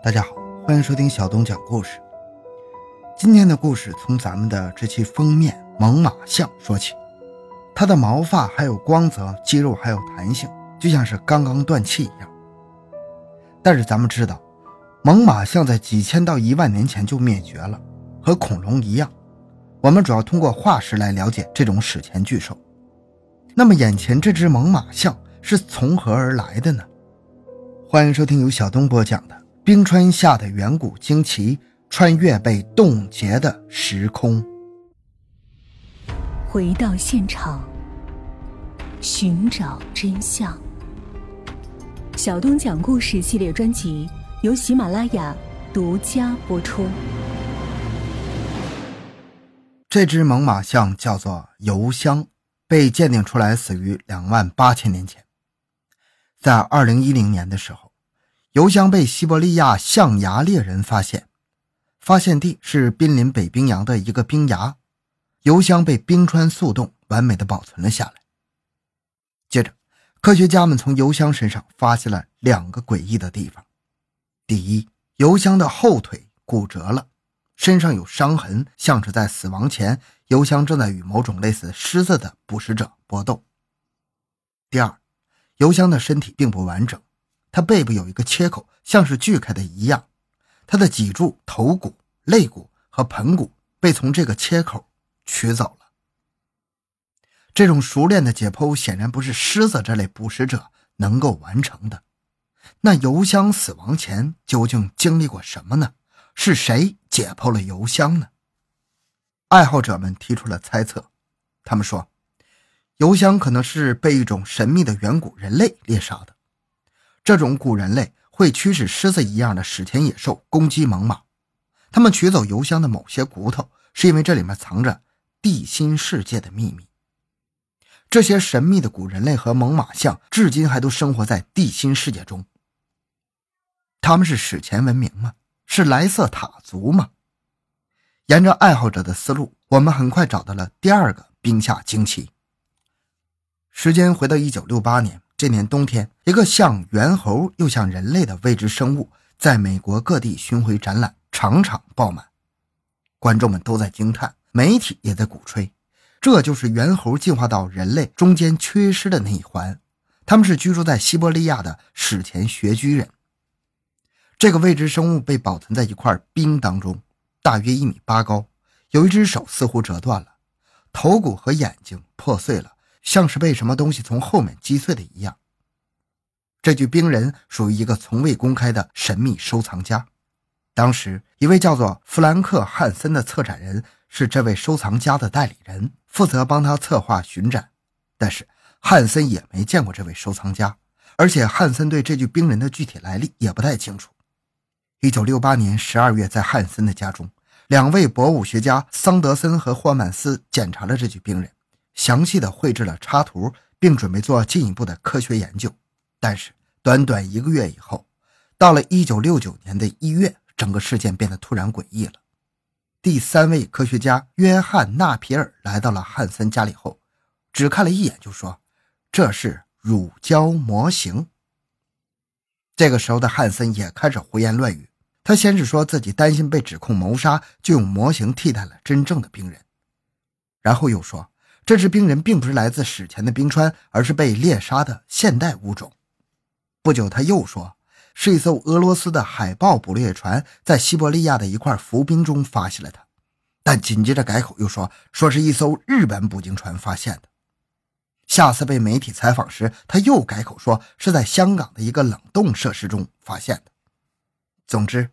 大家好，欢迎收听小东讲故事。今天的故事从咱们的这期封面猛犸象说起。它的毛发还有光泽，肌肉还有弹性，就像是刚刚断气一样。但是咱们知道，猛犸象在几千到一万年前就灭绝了，和恐龙一样。我们主要通过化石来了解这种史前巨兽。那么，眼前这只猛犸象是从何而来的呢？欢迎收听由小东播讲的。冰川下的远古惊奇，穿越被冻结的时空。回到现场，寻找真相。小东讲故事系列专辑由喜马拉雅独家播出。这只猛犸象叫做油香，被鉴定出来死于两万八千年前。在二零一零年的时候。油箱被西伯利亚象牙猎人发现，发现地是濒临北冰洋的一个冰崖。油箱被冰川速冻，完美的保存了下来。接着，科学家们从油箱身上发现了两个诡异的地方：第一，油箱的后腿骨折了，身上有伤痕，像是在死亡前，油箱正在与某种类似狮子的捕食者搏斗；第二，油箱的身体并不完整。它背部有一个切口，像是锯开的一样。它的脊柱、头骨、肋骨和盆骨被从这个切口取走了。这种熟练的解剖显然不是狮子这类捕食者能够完成的。那油箱死亡前究竟经历过什么呢？是谁解剖了油箱呢？爱好者们提出了猜测，他们说，油箱可能是被一种神秘的远古人类猎杀的。这种古人类会驱使狮子一样的史前野兽攻击猛犸，他们取走油箱的某些骨头，是因为这里面藏着地心世界的秘密。这些神秘的古人类和猛犸象至今还都生活在地心世界中。他们是史前文明吗？是莱瑟塔族吗？沿着爱好者的思路，我们很快找到了第二个冰下惊奇。时间回到一九六八年。这年冬天，一个像猿猴又像人类的未知生物在美国各地巡回展览，场场爆满，观众们都在惊叹，媒体也在鼓吹，这就是猿猴进化到人类中间缺失的那一环。他们是居住在西伯利亚的史前穴居人。这个未知生物被保存在一块冰当中，大约一米八高，有一只手似乎折断了，头骨和眼睛破碎了。像是被什么东西从后面击碎的一样。这具冰人属于一个从未公开的神秘收藏家。当时，一位叫做弗兰克·汉森的策展人是这位收藏家的代理人，负责帮他策划巡展。但是，汉森也没见过这位收藏家，而且汉森对这具冰人的具体来历也不太清楚。一九六八年十二月，在汉森的家中，两位博物学家桑德森和霍曼斯检查了这具冰人。详细的绘制了插图，并准备做进一步的科学研究。但是，短短一个月以后，到了1969年的一月，整个事件变得突然诡异了。第三位科学家约翰·纳皮尔来到了汉森家里后，只看了一眼就说：“这是乳胶模型。”这个时候的汉森也开始胡言乱语。他先是说自己担心被指控谋杀，就用模型替代了真正的病人，然后又说。这只冰人并不是来自史前的冰川，而是被猎杀的现代物种。不久，他又说是一艘俄罗斯的海豹捕猎船在西伯利亚的一块浮冰中发现了它，但紧接着改口又说说是一艘日本捕鲸船发现的。下次被媒体采访时，他又改口说是在香港的一个冷冻设施中发现的。总之，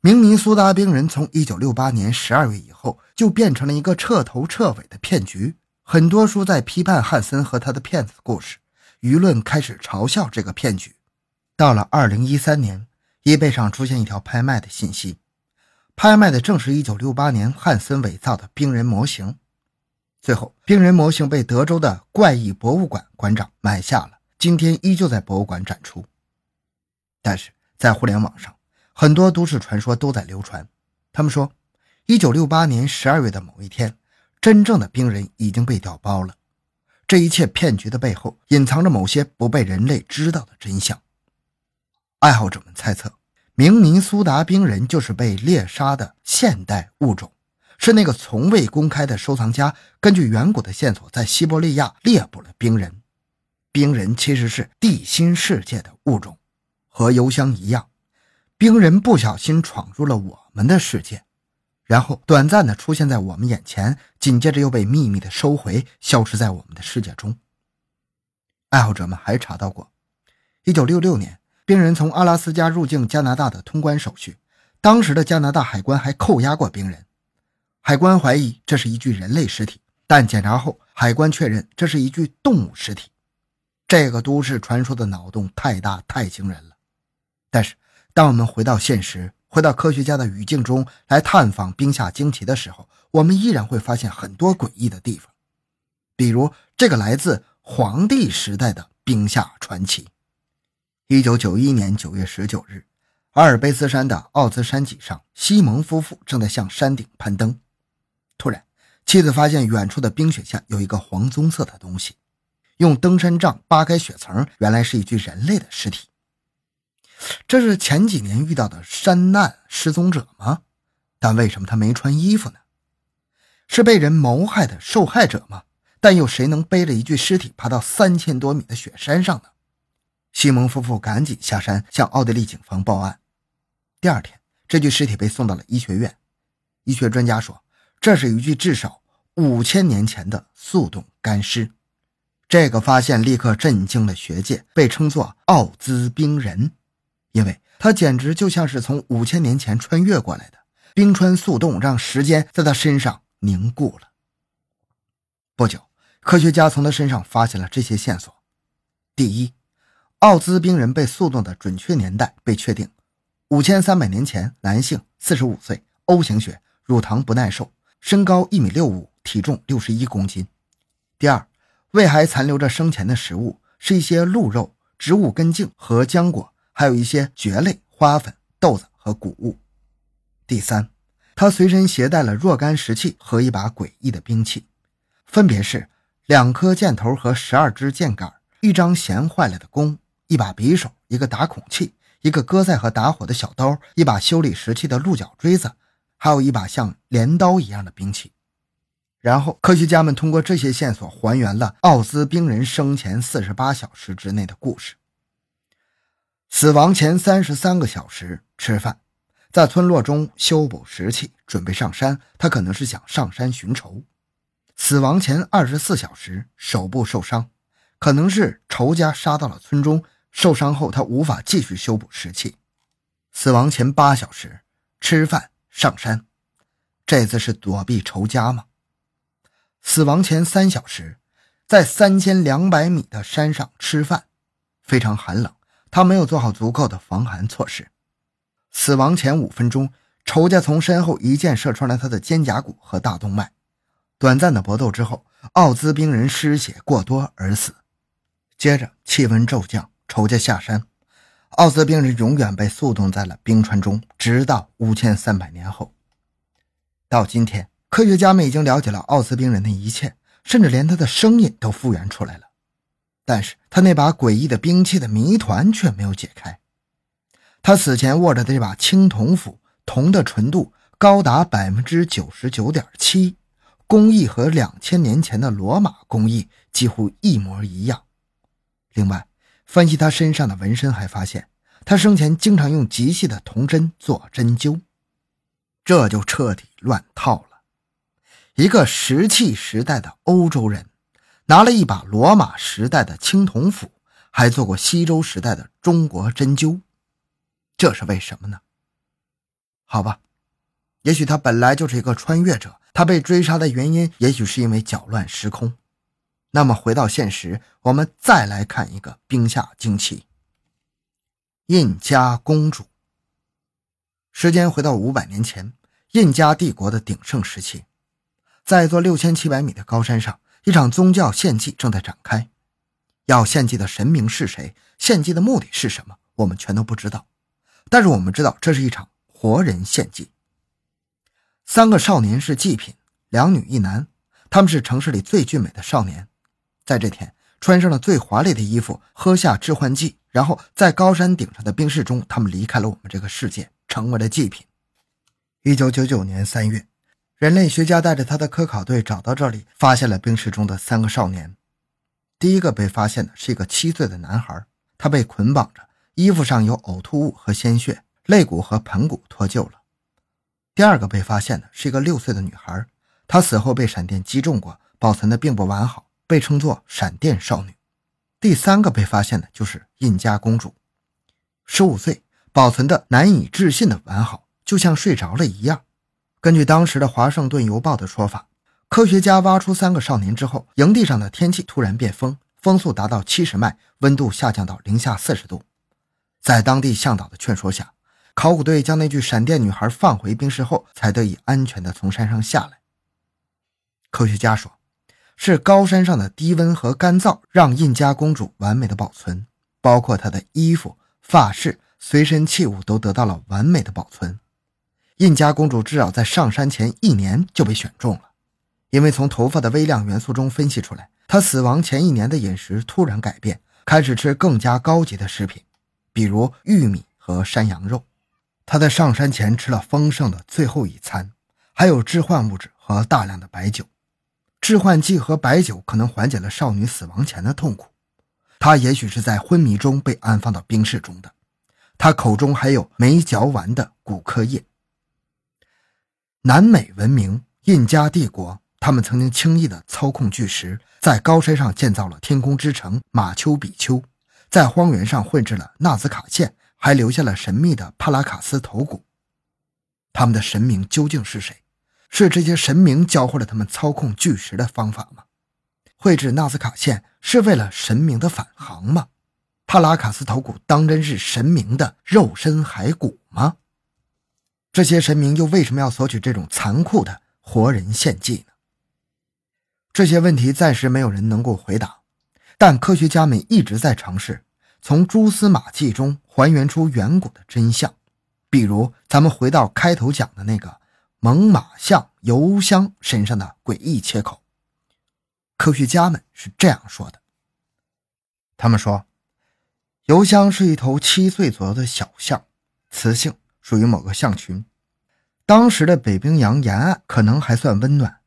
明尼苏达冰人从1968年12月以后就变成了一个彻头彻尾的骗局。很多书在批判汉森和他的骗子故事，舆论开始嘲笑这个骗局。到了二零一三年，eBay 上出现一条拍卖的信息，拍卖的正是一九六八年汉森伪造的冰人模型。最后，冰人模型被德州的怪异博物馆馆长买下了，今天依旧在博物馆展出。但是在互联网上，很多都市传说都在流传。他们说，一九六八年十二月的某一天。真正的冰人已经被调包了，这一切骗局的背后隐藏着某些不被人类知道的真相。爱好者们猜测，明尼苏达冰人就是被猎杀的现代物种，是那个从未公开的收藏家根据远古的线索在西伯利亚猎捕了冰人。冰人其实是地心世界的物种，和油箱一样，冰人不小心闯入了我们的世界，然后短暂的出现在我们眼前，紧接着又被秘密的收回，消失在我们的世界中。爱好者们还查到过，1966年。冰人从阿拉斯加入境加拿大的通关手续，当时的加拿大海关还扣押过冰人。海关怀疑这是一具人类尸体，但检查后，海关确认这是一具动物尸体。这个都市传说的脑洞太大太惊人了。但是，当我们回到现实，回到科学家的语境中来探访冰下惊奇的时候，我们依然会发现很多诡异的地方，比如这个来自黄帝时代的冰下传奇。一九九一年九月十九日，阿尔卑斯山的奥兹山脊上，西蒙夫妇正在向山顶攀登。突然，妻子发现远处的冰雪下有一个黄棕色的东西。用登山杖扒开雪层，原来是一具人类的尸体。这是前几年遇到的山难失踪者吗？但为什么他没穿衣服呢？是被人谋害的受害者吗？但又谁能背着一具尸体爬到三千多米的雪山上呢？西蒙夫妇赶紧下山向奥地利警方报案。第二天，这具尸体被送到了医学院。医学专家说，这是一具至少五千年前的速冻干尸。这个发现立刻震惊了学界，被称作“奥兹冰人”，因为他简直就像是从五千年前穿越过来的。冰川速冻让时间在他身上凝固了。不久，科学家从他身上发现了这些线索：第一，奥兹冰人被速冻的准确年代被确定：五千三百年前，男性，四十五岁，O 型血，乳糖不耐受，身高一米六五，体重六十一公斤。第二，胃还残留着生前的食物，是一些鹿肉、植物根茎和浆果，还有一些蕨类、花粉、豆子和谷物。第三，他随身携带了若干石器和一把诡异的兵器，分别是两颗箭头和十二支箭杆，一张弦坏了的弓。一把匕首，一个打孔器，一个割菜和打火的小刀，一把修理石器的鹿角锥子，还有一把像镰刀一样的兵器。然后，科学家们通过这些线索还原了奥兹冰人生前四十八小时之内的故事。死亡前三十三个小时吃饭，在村落中修补石器，准备上山。他可能是想上山寻仇。死亡前二十四小时手部受伤，可能是仇家杀到了村中。受伤后，他无法继续修补石器。死亡前八小时吃饭上山，这次是躲避仇家吗？死亡前三小时，在三千两百米的山上吃饭，非常寒冷，他没有做好足够的防寒措施。死亡前五分钟，仇家从身后一箭射穿了他的肩胛骨和大动脉。短暂的搏斗之后，奥兹冰人失血过多而死。接着气温骤降。仇家下山，奥兹冰人永远被速冻在了冰川中，直到五千三百年后。到今天，科学家们已经了解了奥兹冰人的一切，甚至连他的声音都复原出来了。但是他那把诡异的兵器的谜团却没有解开。他死前握着的这把青铜斧，铜的纯度高达百分之九十九点七，工艺和两千年前的罗马工艺几乎一模一样。另外，分析他身上的纹身，还发现他生前经常用极细的铜针做针灸，这就彻底乱套了。一个石器时代的欧洲人，拿了一把罗马时代的青铜斧，还做过西周时代的中国针灸，这是为什么呢？好吧，也许他本来就是一个穿越者，他被追杀的原因，也许是因为搅乱时空。那么回到现实，我们再来看一个冰下惊奇——印加公主。时间回到五百年前，印加帝国的鼎盛时期，在一座六千七百米的高山上，一场宗教献祭正在展开。要献祭的神明是谁？献祭的目的是什么？我们全都不知道。但是我们知道，这是一场活人献祭。三个少年是祭品，两女一男，他们是城市里最俊美的少年。在这天，穿上了最华丽的衣服，喝下致幻剂，然后在高山顶上的冰室中，他们离开了我们这个世界，成为了祭品。一九九九年三月，人类学家带着他的科考队找到这里，发现了冰室中的三个少年。第一个被发现的是一个七岁的男孩，他被捆绑着，衣服上有呕吐物和鲜血，肋骨和盆骨脱臼了。第二个被发现的是一个六岁的女孩，她死后被闪电击中过，保存的并不完好，被称作“闪电少女”。第三个被发现的就是印加公主，十五岁，保存的难以置信的完好。就像睡着了一样。根据当时的《华盛顿邮报》的说法，科学家挖出三个少年之后，营地上的天气突然变风，风速达到七十迈，温度下降到零下四十度。在当地向导的劝说下，考古队将那具闪电女孩放回冰室后，才得以安全地从山上下来。科学家说，是高山上的低温和干燥让印加公主完美的保存，包括她的衣服、发饰、随身器物都得到了完美的保存。印加公主至少在上山前一年就被选中了，因为从头发的微量元素中分析出来，她死亡前一年的饮食突然改变，开始吃更加高级的食品，比如玉米和山羊肉。她在上山前吃了丰盛的最后一餐，还有致幻物质和大量的白酒。致幻剂和白酒可能缓解了少女死亡前的痛苦。她也许是在昏迷中被安放到冰室中的。她口中还有没嚼完的骨科液。南美文明印加帝国，他们曾经轻易地操控巨石，在高山上建造了天空之城马丘比丘，在荒原上绘制了纳斯卡线，还留下了神秘的帕拉卡斯头骨。他们的神明究竟是谁？是这些神明教会了他们操控巨石的方法吗？绘制纳斯卡线是为了神明的返航吗？帕拉卡斯头骨当真是神明的肉身骸骨吗？这些神明又为什么要索取这种残酷的活人献祭呢？这些问题暂时没有人能够回答，但科学家们一直在尝试从蛛丝马迹中还原出远古的真相。比如，咱们回到开头讲的那个猛犸象油箱身上的诡异切口，科学家们是这样说的：他们说，油箱是一头七岁左右的小象，雌性。属于某个象群。当时的北冰洋沿岸可能还算温暖，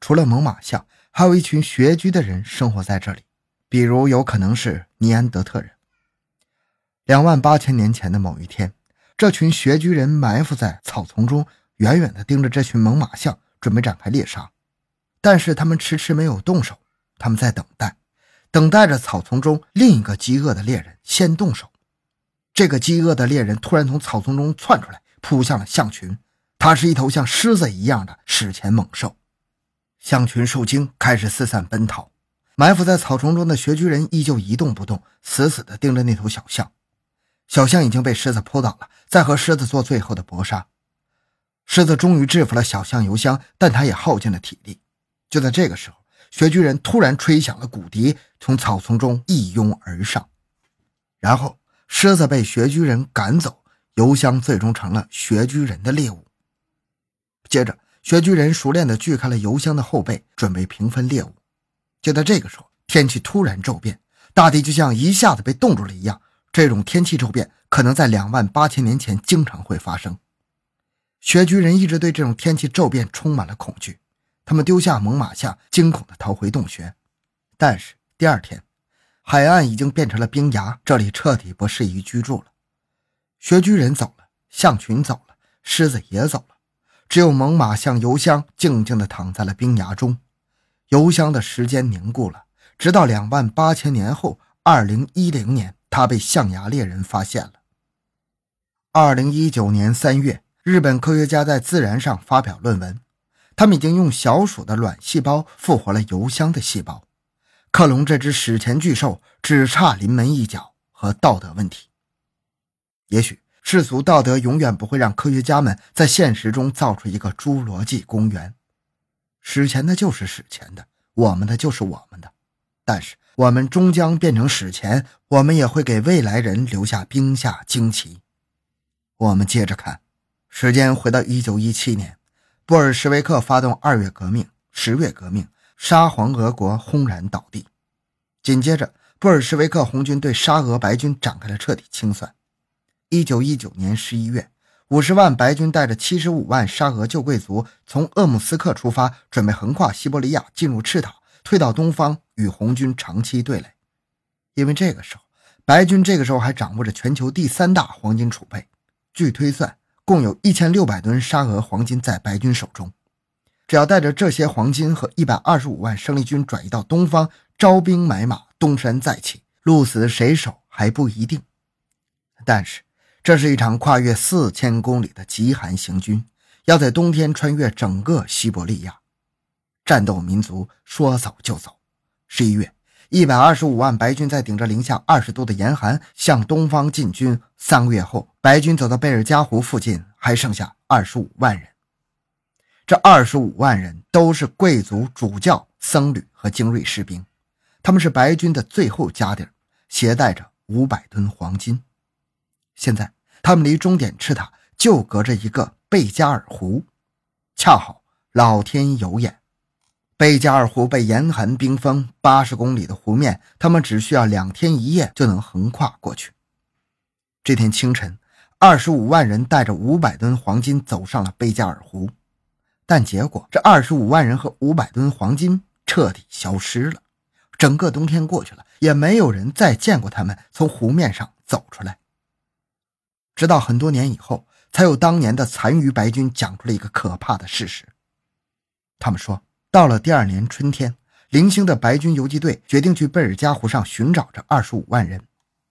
除了猛犸象，还有一群穴居的人生活在这里，比如有可能是尼安德特人。两万八千年前的某一天，这群穴居人埋伏在草丛中，远远地盯着这群猛犸象，准备展开猎杀。但是他们迟迟没有动手，他们在等待，等待着草丛中另一个饥饿的猎人先动手。这个饥饿的猎人突然从草丛中窜出来，扑向了象群。他是一头像狮子一样的史前猛兽。象群受惊，开始四散奔逃。埋伏在草丛中的穴居人依旧一动不动，死死地盯着那头小象。小象已经被狮子扑倒了，在和狮子做最后的搏杀。狮子终于制服了小象油箱，但它也耗尽了体力。就在这个时候，穴居人突然吹响了骨笛，从草丛中一拥而上，然后。狮子被穴居人赶走，油箱最终成了穴居人的猎物。接着，穴居人熟练地锯开了油箱的后背，准备平分猎物。就在这个时候，天气突然骤变，大地就像一下子被冻住了一样。这种天气骤变可能在两万八千年前经常会发生。穴居人一直对这种天气骤变充满了恐惧，他们丢下猛犸象，惊恐地逃回洞穴。但是第二天。海岸已经变成了冰崖，这里彻底不适宜居住了。穴居人走了，象群走了，狮子也走了，只有猛犸象油箱静静地躺在了冰崖中。油箱的时间凝固了，直到两万八千年后，二零一零年，他被象牙猎人发现了。二零一九年三月，日本科学家在《自然》上发表论文，他们已经用小鼠的卵细胞复活了油箱的细胞。克隆这只史前巨兽只差临门一脚和道德问题。也许世俗道德永远不会让科学家们在现实中造出一个侏罗纪公园。史前的就是史前的，我们的就是我们的。但是我们终将变成史前，我们也会给未来人留下冰下惊奇。我们接着看，时间回到一九一七年，布尔什维克发动二月革命、十月革命。沙皇俄国轰然倒地，紧接着，布尔什维克红军对沙俄白军展开了彻底清算。一九一九年十一月，五十万白军带着七十五万沙俄旧贵族从鄂木斯克出发，准备横跨西伯利亚进入赤塔，退到东方与红军长期对垒。因为这个时候，白军这个时候还掌握着全球第三大黄金储备，据推算，共有一千六百吨沙俄黄金在白军手中。只要带着这些黄金和一百二十五万生力军转移到东方，招兵买马，东山再起，鹿死谁手还不一定。但是，这是一场跨越四千公里的极寒行军，要在冬天穿越整个西伯利亚。战斗民族说走就走。十一月，一百二十五万白军在顶着零下二十度的严寒向东方进军。三个月后，白军走到贝尔加湖附近，还剩下二十五万人。这二十五万人都是贵族、主教、僧侣和精锐士兵，他们是白军的最后家底儿，携带着五百吨黄金。现在他们离终点赤塔就隔着一个贝加尔湖，恰好老天有眼，贝加尔湖被严寒冰封，八十公里的湖面，他们只需要两天一夜就能横跨过去。这天清晨，二十五万人带着五百吨黄金走上了贝加尔湖。但结果，这二十五万人和五百吨黄金彻底消失了。整个冬天过去了，也没有人再见过他们从湖面上走出来。直到很多年以后，才有当年的残余白军讲出了一个可怕的事实。他们说，到了第二年春天，零星的白军游击队决定去贝尔加湖上寻找这二十五万人，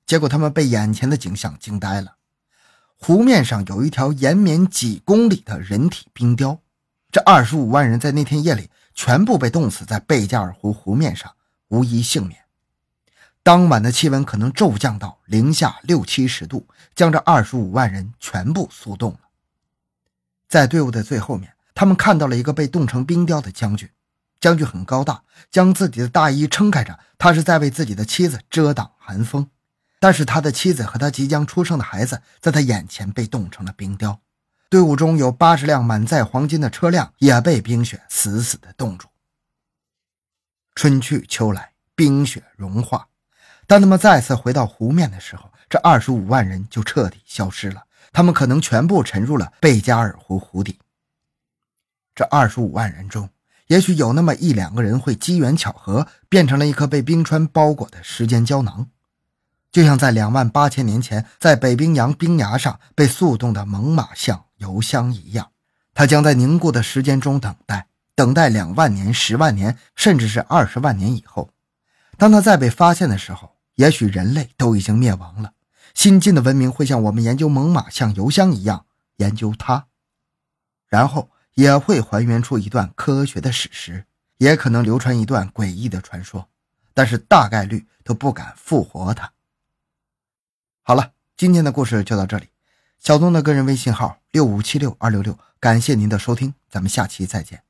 结果他们被眼前的景象惊呆了：湖面上有一条延绵几公里的人体冰雕。这二十五万人在那天夜里全部被冻死在贝加尔湖湖面上，无一幸免。当晚的气温可能骤降到零下六七十度，将这二十五万人全部速冻了。在队伍的最后面，他们看到了一个被冻成冰雕的将军。将军很高大，将自己的大衣撑开着，他是在为自己的妻子遮挡寒风。但是他的妻子和他即将出生的孩子在他眼前被冻成了冰雕。队伍中有八十辆满载黄金的车辆，也被冰雪死死地冻住。春去秋来，冰雪融化，当他们再次回到湖面的时候，这二十五万人就彻底消失了。他们可能全部沉入了贝加尔湖湖底。这二十五万人中，也许有那么一两个人会机缘巧合变成了一颗被冰川包裹的时间胶囊。就像在两万八千年前，在北冰洋冰崖上被速冻的猛犸象油箱一样，它将在凝固的时间中等待，等待两万年、十万年，甚至是二十万年以后，当它再被发现的时候，也许人类都已经灭亡了。新进的文明会像我们研究猛犸象油箱一样研究它，然后也会还原出一段科学的史实，也可能流传一段诡异的传说，但是大概率都不敢复活它。好了，今天的故事就到这里。小东的个人微信号六五七六二六六，感谢您的收听，咱们下期再见。